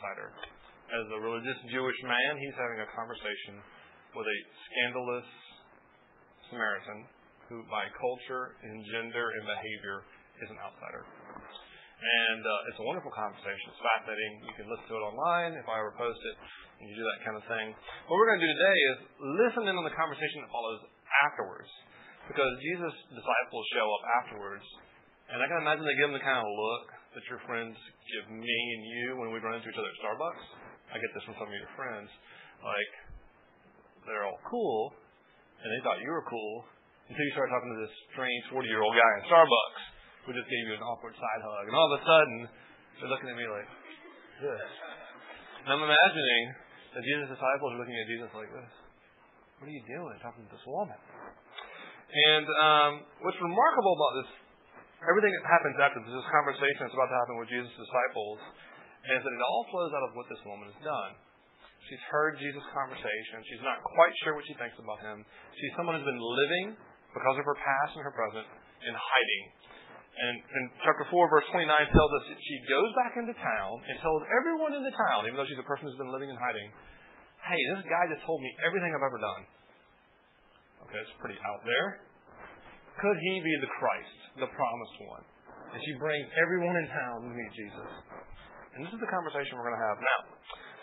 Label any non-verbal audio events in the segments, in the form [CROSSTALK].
outsider. As a religious Jewish man, he's having a conversation with a scandalous Samaritan who, by culture and gender and behavior, is an outsider. And uh, it's a wonderful conversation. It's fascinating. You can listen to it online if I ever post it, and you do that kind of thing. What we're going to do today is listen in on the conversation that follows afterwards. Because Jesus' disciples show up afterwards, and I can imagine they give them the kind of look that your friends give me and you when we run into each other at Starbucks. I get this from some of your friends. Like, they're all cool, and they thought you were cool, until you start talking to this strange 40 year old guy at Starbucks who just gave you an awkward side hug. And all of a sudden, they're looking at me like this. And I'm imagining that Jesus' disciples are looking at Jesus like this. What are you doing talking to this woman? And um, what's remarkable about this, everything that happens after this, conversation that's about to happen with Jesus' disciples, is that it all flows out of what this woman has done. She's heard Jesus' conversation. She's not quite sure what she thinks about him. She's someone who's been living because of her past and her present in hiding. And, and chapter 4, verse 29 tells us that she goes back into town and tells everyone in the town, even though she's a person who's been living in hiding, hey, this guy just told me everything I've ever done. Okay, it's pretty out there. Could he be the Christ, the promised one? And she brings everyone in town to meet Jesus. And this is the conversation we're going to have now.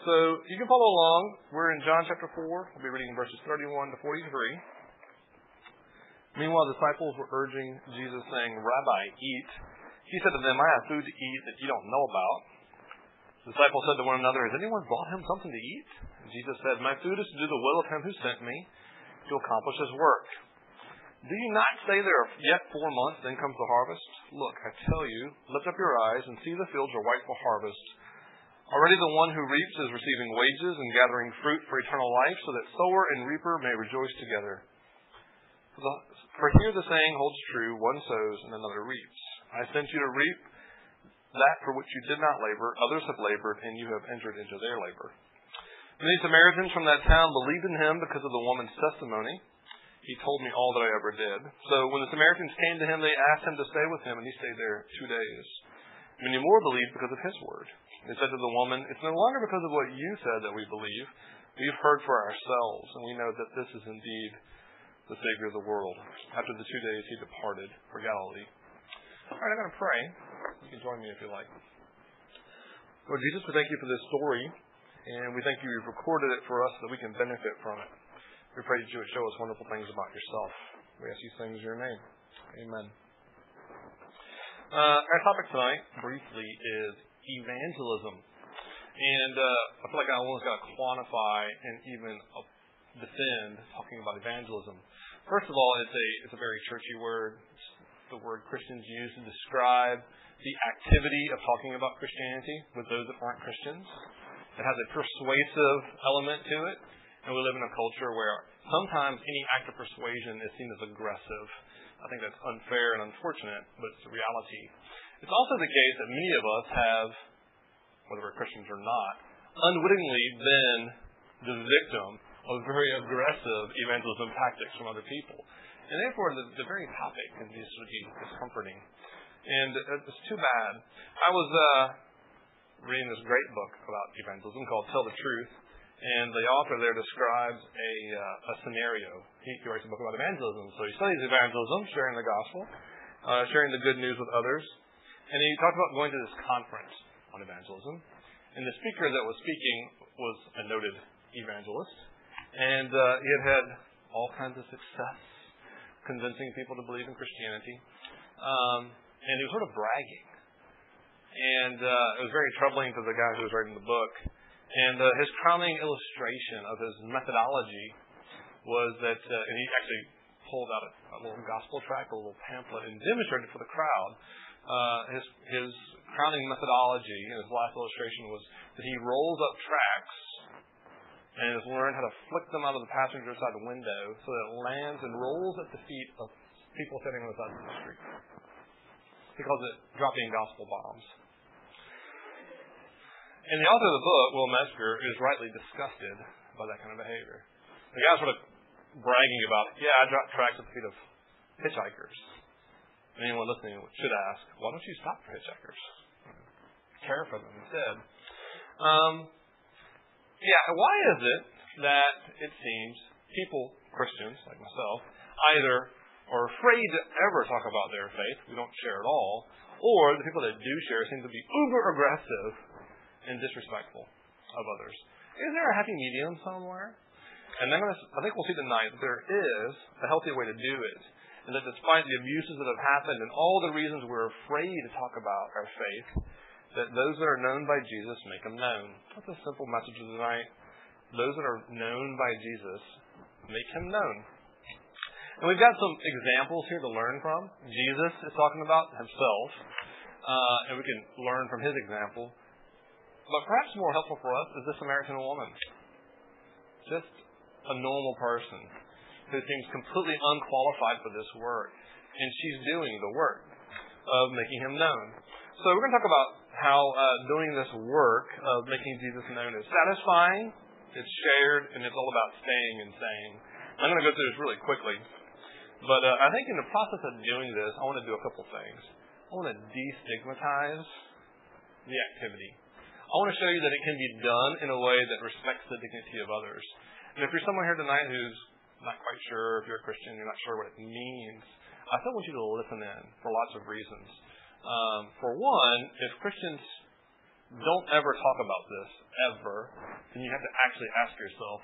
So you can follow along. We're in John chapter 4. We'll be reading verses 31 to 43. Meanwhile, the disciples were urging Jesus, saying, Rabbi, eat. He said to them, I have food to eat that you don't know about. The disciples said to one another, Has anyone brought him something to eat? And Jesus said, My food is to do the will of him who sent me, to accomplish his work. Do you not stay there are yet four months, then comes the harvest? Look, I tell you, lift up your eyes and see the fields are white for harvest. Already the one who reaps is receiving wages and gathering fruit for eternal life, so that sower and reaper may rejoice together. For here the saying holds true one sows and another reaps. I sent you to reap that for which you did not labor, others have labored, and you have entered into their labor. Many Samaritans from that town believed in him because of the woman's testimony. He told me all that I ever did. So when the Samaritans came to him, they asked him to stay with him, and he stayed there two days. Many more believed because of his word. They said to the woman, It's no longer because of what you said that we believe. We've heard for ourselves, and we know that this is indeed the Savior of the world. After the two days, he departed for Galilee. All right, I'm going to pray. You can join me if you like. Lord Jesus, we thank you for this story, and we thank you you've recorded it for us so that we can benefit from it. We pray that you would show us wonderful things about yourself. We ask these things in your name. Amen. Uh, our topic tonight, briefly, is evangelism. And uh, I feel like I almost got to quantify and even defend talking about evangelism. First of all, it's a it's a very churchy word. It's the word Christians use to describe the activity of talking about Christianity with those that aren't Christians. It has a persuasive element to it, and we live in a culture where sometimes any act of persuasion is seen as aggressive. I think that's unfair and unfortunate, but it's a reality. It's also the case that many of us have, whether we're Christians or not, unwittingly been the victim of very aggressive evangelism tactics from other people. And therefore, the, the very topic can be sort of discomforting. And it's too bad. I was uh, reading this great book about evangelism called Tell the Truth, and the author there describes a, uh, a scenario. He, he writes a book about evangelism. So he studies evangelism, sharing the gospel, uh, sharing the good news with others. And he talked about going to this conference on evangelism. And the speaker that was speaking was a noted evangelist. And uh, he had had all kinds of success convincing people to believe in Christianity. Um, and he was sort of bragging. And uh, it was very troubling to the guy who was writing the book. And uh, his crowning illustration of his methodology was that, uh, and he actually pulled out a, a little gospel tract, a little pamphlet, and demonstrated for the crowd. Uh, his, his crowning methodology in his last illustration was that he rolls up tracts and has learned how to flick them out of the passenger side window so that it lands and rolls at the feet of people sitting on the side of the street. He calls it dropping gospel bombs. And the author of the book, Will Metzger, is rightly disgusted by that kind of behavior. The guy's sort of bragging about, yeah, I dropped tracts at the feet of hitchhikers. Anyone listening should ask, why don't you stop for hitchhikers? Care for them instead. Um, yeah, why is it that it seems people, Christians like myself, either are afraid to ever talk about their faith, we don't share at all, or the people that do share seem to be uber aggressive and disrespectful of others. Is there a happy medium somewhere? And then I think we'll see tonight that there is a healthy way to do it. And that despite the abuses that have happened and all the reasons we're afraid to talk about our faith, that those that are known by Jesus make them known. That's a simple message of tonight. Those that are known by Jesus make him known. And we've got some examples here to learn from. Jesus is talking about himself, uh, and we can learn from his example. But perhaps more helpful for us is this Samaritan woman. Just a normal person who seems completely unqualified for this work. And she's doing the work of making him known. So we're going to talk about how uh, doing this work of making Jesus known is satisfying, it's shared, and it's all about staying and saying. I'm going to go through this really quickly. But uh, I think in the process of doing this, I want to do a couple things. I want to destigmatize the activity. I want to show you that it can be done in a way that respects the dignity of others. And if you're someone here tonight who's not quite sure, if you're a Christian, you're not sure what it means, I still want you to listen in for lots of reasons. Um, for one, if Christians don't ever talk about this, ever, then you have to actually ask yourself,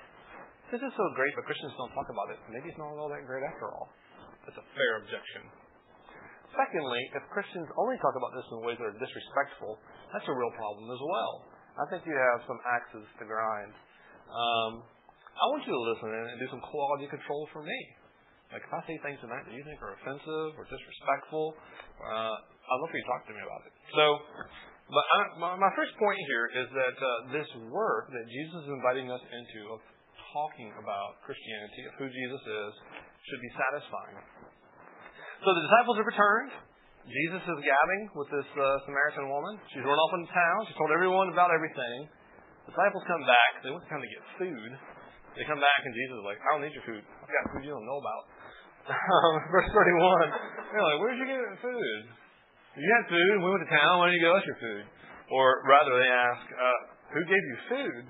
this is so great, but Christians don't talk about it. Maybe it's not all that great after all. That's a fair objection. Secondly, if Christians only talk about this in ways that are disrespectful, that's a real problem as well. I think you have some axes to grind. Um, I want you to listen and do some quality control for me. Like if I say things tonight that you think are offensive or disrespectful, uh, I'd love for you to talk to me about it. So, but I, my, my first point here is that uh, this work that Jesus is inviting us into of talking about Christianity, of who Jesus is, should be satisfying. So the disciples have returned. Jesus is gabbing with this uh, Samaritan woman. She's run off into town. She told everyone about everything. The disciples come back. They went to kind of get food. They come back and Jesus is like, I don't need your food. I've got food you don't know about. [LAUGHS] Um, verse 31. They're like, where'd you get food? You had food. We went to town. Why didn't you give us your food? Or rather, they ask, uh, who gave you food?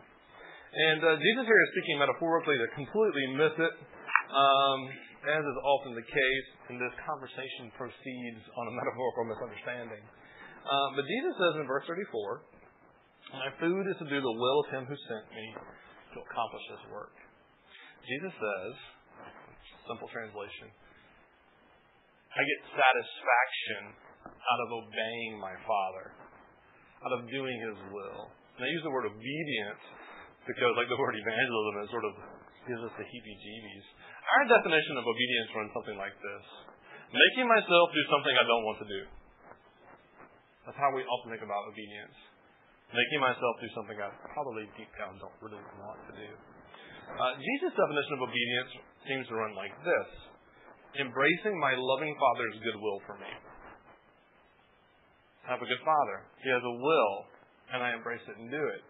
And uh, Jesus here is speaking metaphorically to completely miss it. Um, as is often the case, and this conversation proceeds on a metaphorical misunderstanding. Uh, but Jesus says in verse 34, My food is to do the will of him who sent me to accomplish his work. Jesus says, simple translation, I get satisfaction out of obeying my Father, out of doing his will. And I use the word obedience because, like the word evangelism, is sort of gives us the heebie jeebies. Our definition of obedience runs something like this making myself do something I don't want to do. That's how we often think about obedience. Making myself do something I probably deep down don't really want to do. Uh, Jesus' definition of obedience seems to run like this embracing my loving Father's goodwill for me. I have a good Father. He has a will, and I embrace it and do it.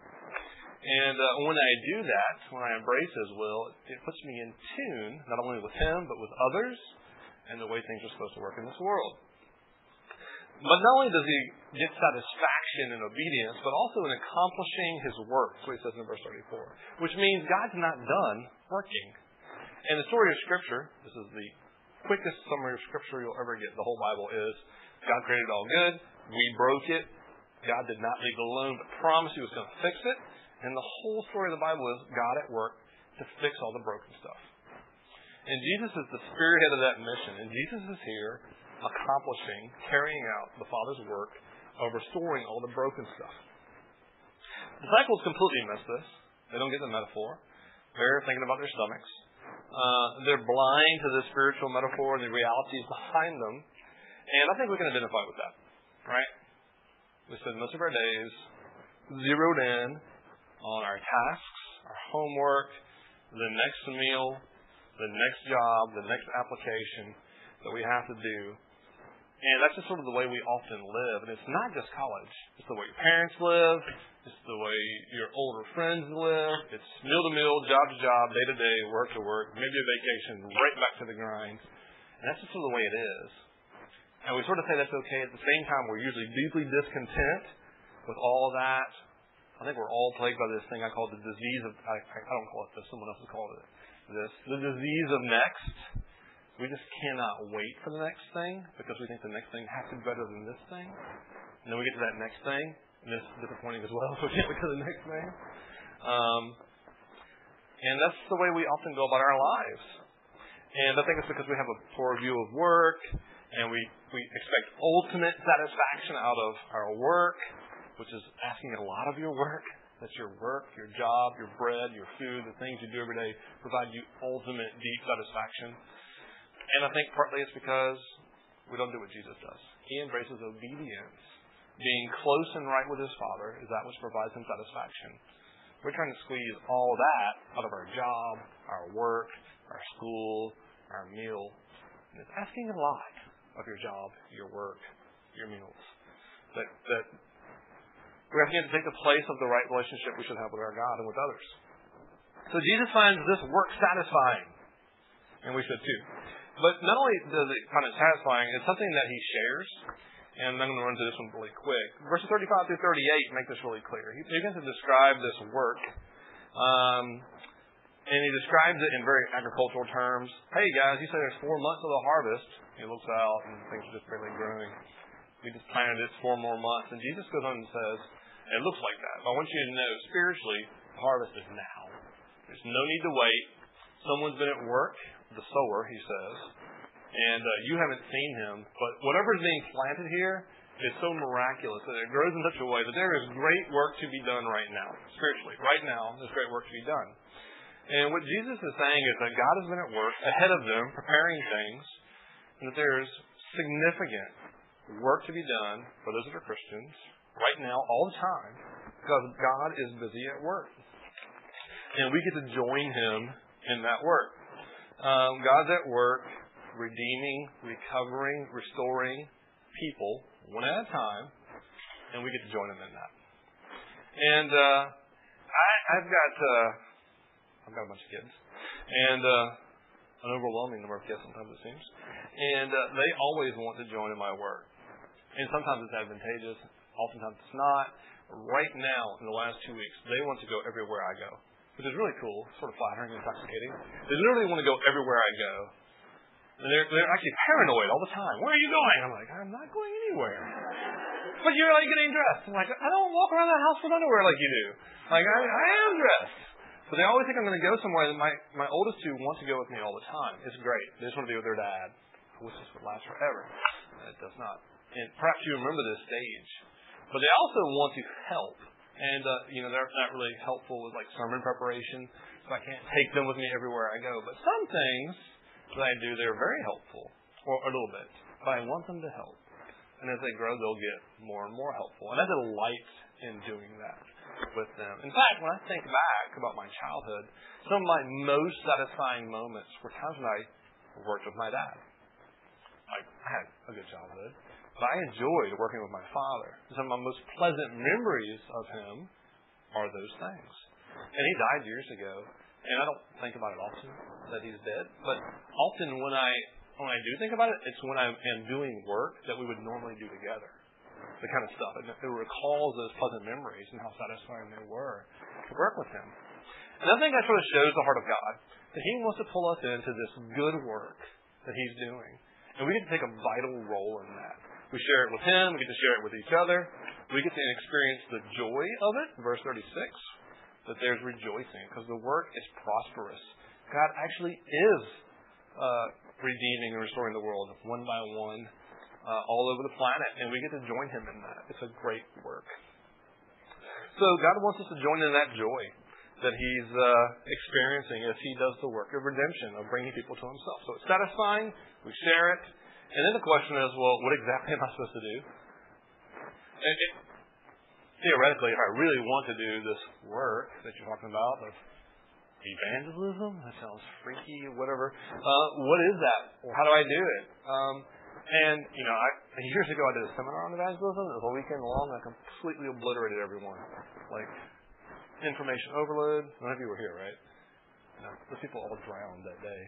And uh, when I do that, when I embrace His will, it puts me in tune, not only with Him, but with others and the way things are supposed to work in this world. But not only does He get satisfaction in obedience, but also in accomplishing His work. What He says in verse 34. Which means God's not done working. And the story of Scripture, this is the quickest summary of Scripture you'll ever get. The whole Bible is God created all good, we broke it, God did not leave it alone, but promised He was going to fix it. And the whole story of the Bible is God at work to fix all the broken stuff. And Jesus is the spearhead of that mission. And Jesus is here accomplishing, carrying out the Father's work of restoring all the broken stuff. The Disciples completely miss this. They don't get the metaphor. They're thinking about their stomachs. Uh, they're blind to the spiritual metaphor and the realities behind them. And I think we can identify with that, right? We spend most of our days zeroed in on our tasks, our homework, the next meal, the next job, the next application that we have to do. And that's just sort of the way we often live. And it's not just college. It's the way your parents live. It's the way your older friends live. It's meal to meal, job to job, day to day, work to work, maybe a vacation, right back to the grind. And that's just sort of the way it is. And we sort of say that's okay. At the same time, we're usually deeply discontent with all that I think we're all plagued by this thing I call the disease of, I, I don't call it this, someone else has called it this, the disease of next. We just cannot wait for the next thing because we think the next thing has to be better than this thing. And then we get to that next thing, and it's disappointing as well, [LAUGHS] so we can't wait to the next thing. Um, and that's the way we often go about our lives. And I think it's because we have a poor view of work, and we, we expect ultimate satisfaction out of our work, which is asking a lot of your work. That your work, your job, your bread, your food, the things you do every day provide you ultimate deep satisfaction. And I think partly it's because we don't do what Jesus does. He embraces obedience. Being close and right with his Father is that which provides him satisfaction. We're trying to squeeze all that out of our job, our work, our school, our meal. And it's asking a lot of your job, your work, your meals. That, that we're asking it to take the place of the right relationship we should have with our God and with others. So Jesus finds this work satisfying, and we should too. But not only does it find it satisfying, it's something that he shares. And I'm going to run through this one really quick. Verses 35 through 38 make this really clear. He begins to describe this work. Um, and he describes it in very agricultural terms. Hey guys, you say there's four months of the harvest. He looks out and things are just barely growing. We just planted it four more months. And Jesus goes on and says, it looks like that. But I want you to know, spiritually, the harvest is now. There's no need to wait. Someone's been at work, the sower, he says, and uh, you haven't seen him. But whatever is being planted here is so miraculous that it grows in such a way that there is great work to be done right now, spiritually. Right now, there's great work to be done. And what Jesus is saying is that God has been at work ahead of them, preparing things, and that there's significant work to be done for those that are Christians right now, all the time, because God is busy at work. And we get to join Him in that work. Um, God's at work redeeming, recovering, restoring people one at a time, and we get to join Him in that. And uh, I, I've got uh, I've got a bunch of kids, and uh, an overwhelming number of kids sometimes it seems, and uh, they always want to join in my work. And sometimes it's advantageous, Oftentimes it's not. Right now, in the last two weeks, they want to go everywhere I go, which is really cool, sort of flattering intoxicating. They literally want to go everywhere I go. And they're, they're actually paranoid all the time. Where are you going? I'm like, I'm not going anywhere. But you're like getting dressed. I'm like, I don't walk around the house with underwear like you do. Like, I, I am dressed. So they always think I'm going to go somewhere. And my, my oldest two want to go with me all the time. It's great. They just want to be with their dad. I wish this would last forever. It does not. And perhaps you remember this stage but they also want to help. And, uh, you know, they're not really helpful with like sermon preparation, so I can't take them with me everywhere I go. But some things that I do, they're very helpful, or a little bit. But I want them to help. And as they grow, they'll get more and more helpful. And I delight in doing that with them. In fact, when I think back about my childhood, some of my most satisfying moments were times when I worked with my dad. I had a good childhood. But I enjoyed working with my father. Some of my most pleasant memories of him are those things. And he died years ago, and I don't think about it often that he's dead. But often when I when I do think about it, it's when I am doing work that we would normally do together. The kind of stuff. And it recalls those pleasant memories and how satisfying they were to work with him. And I think that sort of shows the heart of God. That he wants to pull us into this good work that he's doing. And we get to take a vital role in that. We share it with Him. We get to share it with each other. We get to experience the joy of it. Verse 36 that there's rejoicing because the work is prosperous. God actually is uh, redeeming and restoring the world one by one uh, all over the planet, and we get to join Him in that. It's a great work. So God wants us to join in that joy that He's uh, experiencing as He does the work of redemption, of bringing people to Himself. So it's satisfying. We share it. And then the question is, well, what exactly am I supposed to do? And it, theoretically, if I really want to do this work that you're talking about of evangelism, that sounds freaky, whatever. Uh, what is that? How do I do it? Um, and you know, I, years ago I did a seminar on evangelism. It was a weekend long. I completely obliterated everyone, like information overload. None of you were here, right? No, those people all drowned that day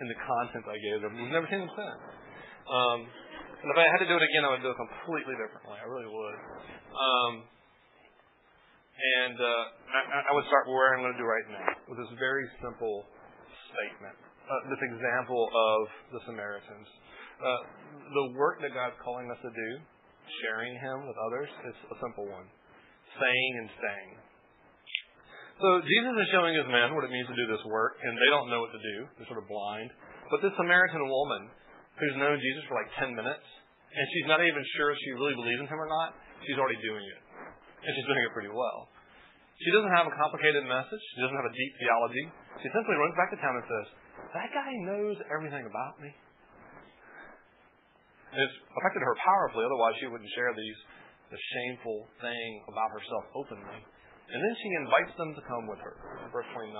in the content I gave them. We've never seen them since. Um, and if I had to do it again, I would do it completely differently. I really would. Um, And uh, I, I would start where I'm going to do right now with this very simple statement, uh, this example of the Samaritans. Uh, the work that God's calling us to do, sharing Him with others, is a simple one saying and staying. So Jesus is showing his men what it means to do this work, and they don't know what to do. They're sort of blind. But this Samaritan woman, who's known Jesus for like 10 minutes, and she's not even sure if she really believes in him or not, she's already doing it. And she's doing it pretty well. She doesn't have a complicated message. She doesn't have a deep theology. She simply runs back to town and says, That guy knows everything about me. And it's affected her powerfully, otherwise she wouldn't share these the shameful thing about herself openly. And then she invites them to come with her. Verse 29.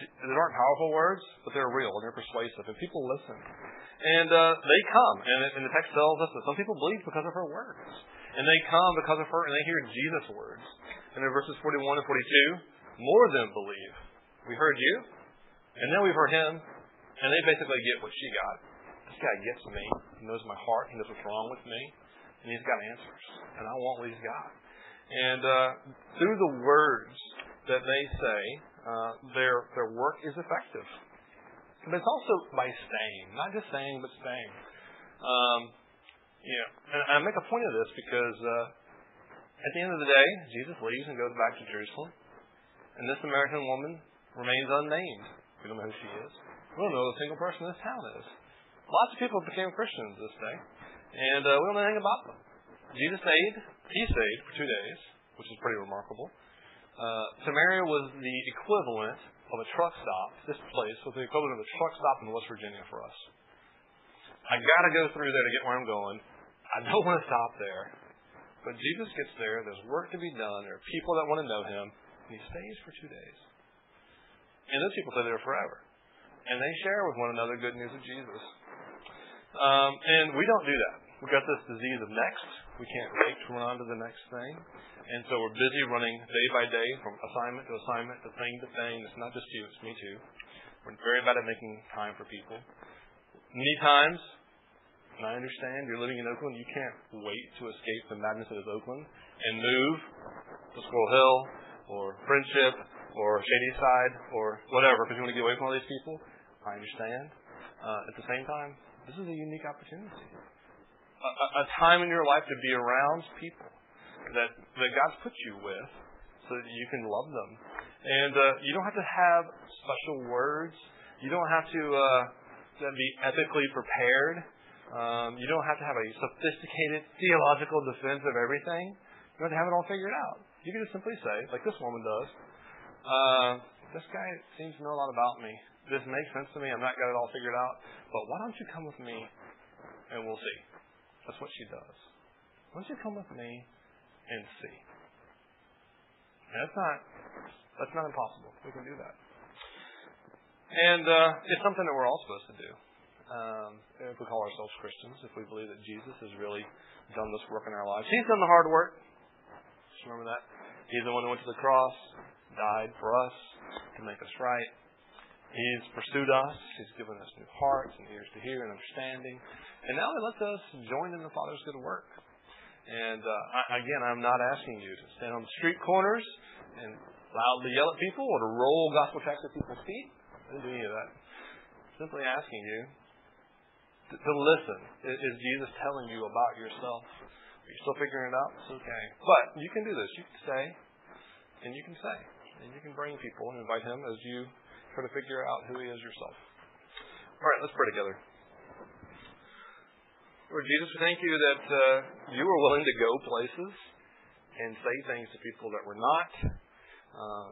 These aren't powerful words, but they're real and they're persuasive, and people listen. And uh, they come, and, and the text tells us that some people believe because of her words. And they come because of her, and they hear Jesus' words. And in verses 41 and 42, more them believe. We heard you, and then we've heard him, and they basically get what she got. This guy gets me. He knows my heart. He knows what's wrong with me. And he's got answers. And I want what he's got. And uh, through the words that they say, uh, their their work is effective. But it's also by staying, not just saying, but staying. Um, you know, and I make a point of this because uh, at the end of the day, Jesus leaves and goes back to Jerusalem, and this Samaritan woman remains unnamed. We don't know who she is. We don't know who a single person in this town is. Lots of people became Christians this day, and uh, we don't know anything about them. Jesus stayed he stayed for two days, which is pretty remarkable. Uh, Samaria was the equivalent of a truck stop. This place was the equivalent of a truck stop in West Virginia for us. I got to go through there to get where I'm going. I don't want to stop there. But Jesus gets there. There's work to be done. There are people that want to know him. And he stays for two days. And those people stay there forever. And they share with one another good news of Jesus. Um, and we don't do that. We've got this disease of next. We can't wait to run on to the next thing. And so we're busy running day by day from assignment to assignment to thing to thing. It's not just you, it's me too. We're very bad at making time for people. Many times, and I understand you're living in Oakland, you can't wait to escape the madness that is Oakland and move to Squirrel Hill or Friendship or Shadyside or whatever because you want to get away from all these people. I understand. Uh, at the same time, this is a unique opportunity a, time in your life to be around people that, that God's put you with so that you can love them. And uh, you don't have to have special words. You don't have to uh, be ethically prepared. Um, you don't have to have a sophisticated theological defense of everything. You don't have to have it all figured out. You can just simply say, like this woman does, uh, this guy seems to know a lot about me. This makes sense to me. I'm not got it all figured out. But why don't you come with me and we'll see. That's what she does. Why don't you come with me and see? And that's not that's not impossible. We can do that. And uh, it's something that we're all supposed to do. Um, if we call ourselves Christians, if we believe that Jesus has really done this work in our lives, He's done the hard work. Just remember that. He's the one who went to the cross, died for us to make us right. He's pursued us. He's given us new hearts and ears to hear and understanding. And now He lets us join in the Father's good work. And uh, I, again, I'm not asking you to stand on the street corners and loudly yell at people or to roll gospel tracts at people's feet. I didn't do any of that. Simply asking you to, to listen. Is, is Jesus telling you about yourself? Are you still figuring it out? It's okay. But you can do this. You can say, and you can say, and you can bring people and invite Him as you Try to figure out who He is yourself. All right, let's pray together. Lord Jesus, we thank you that uh, you were willing to go places and say things to people that were not uh,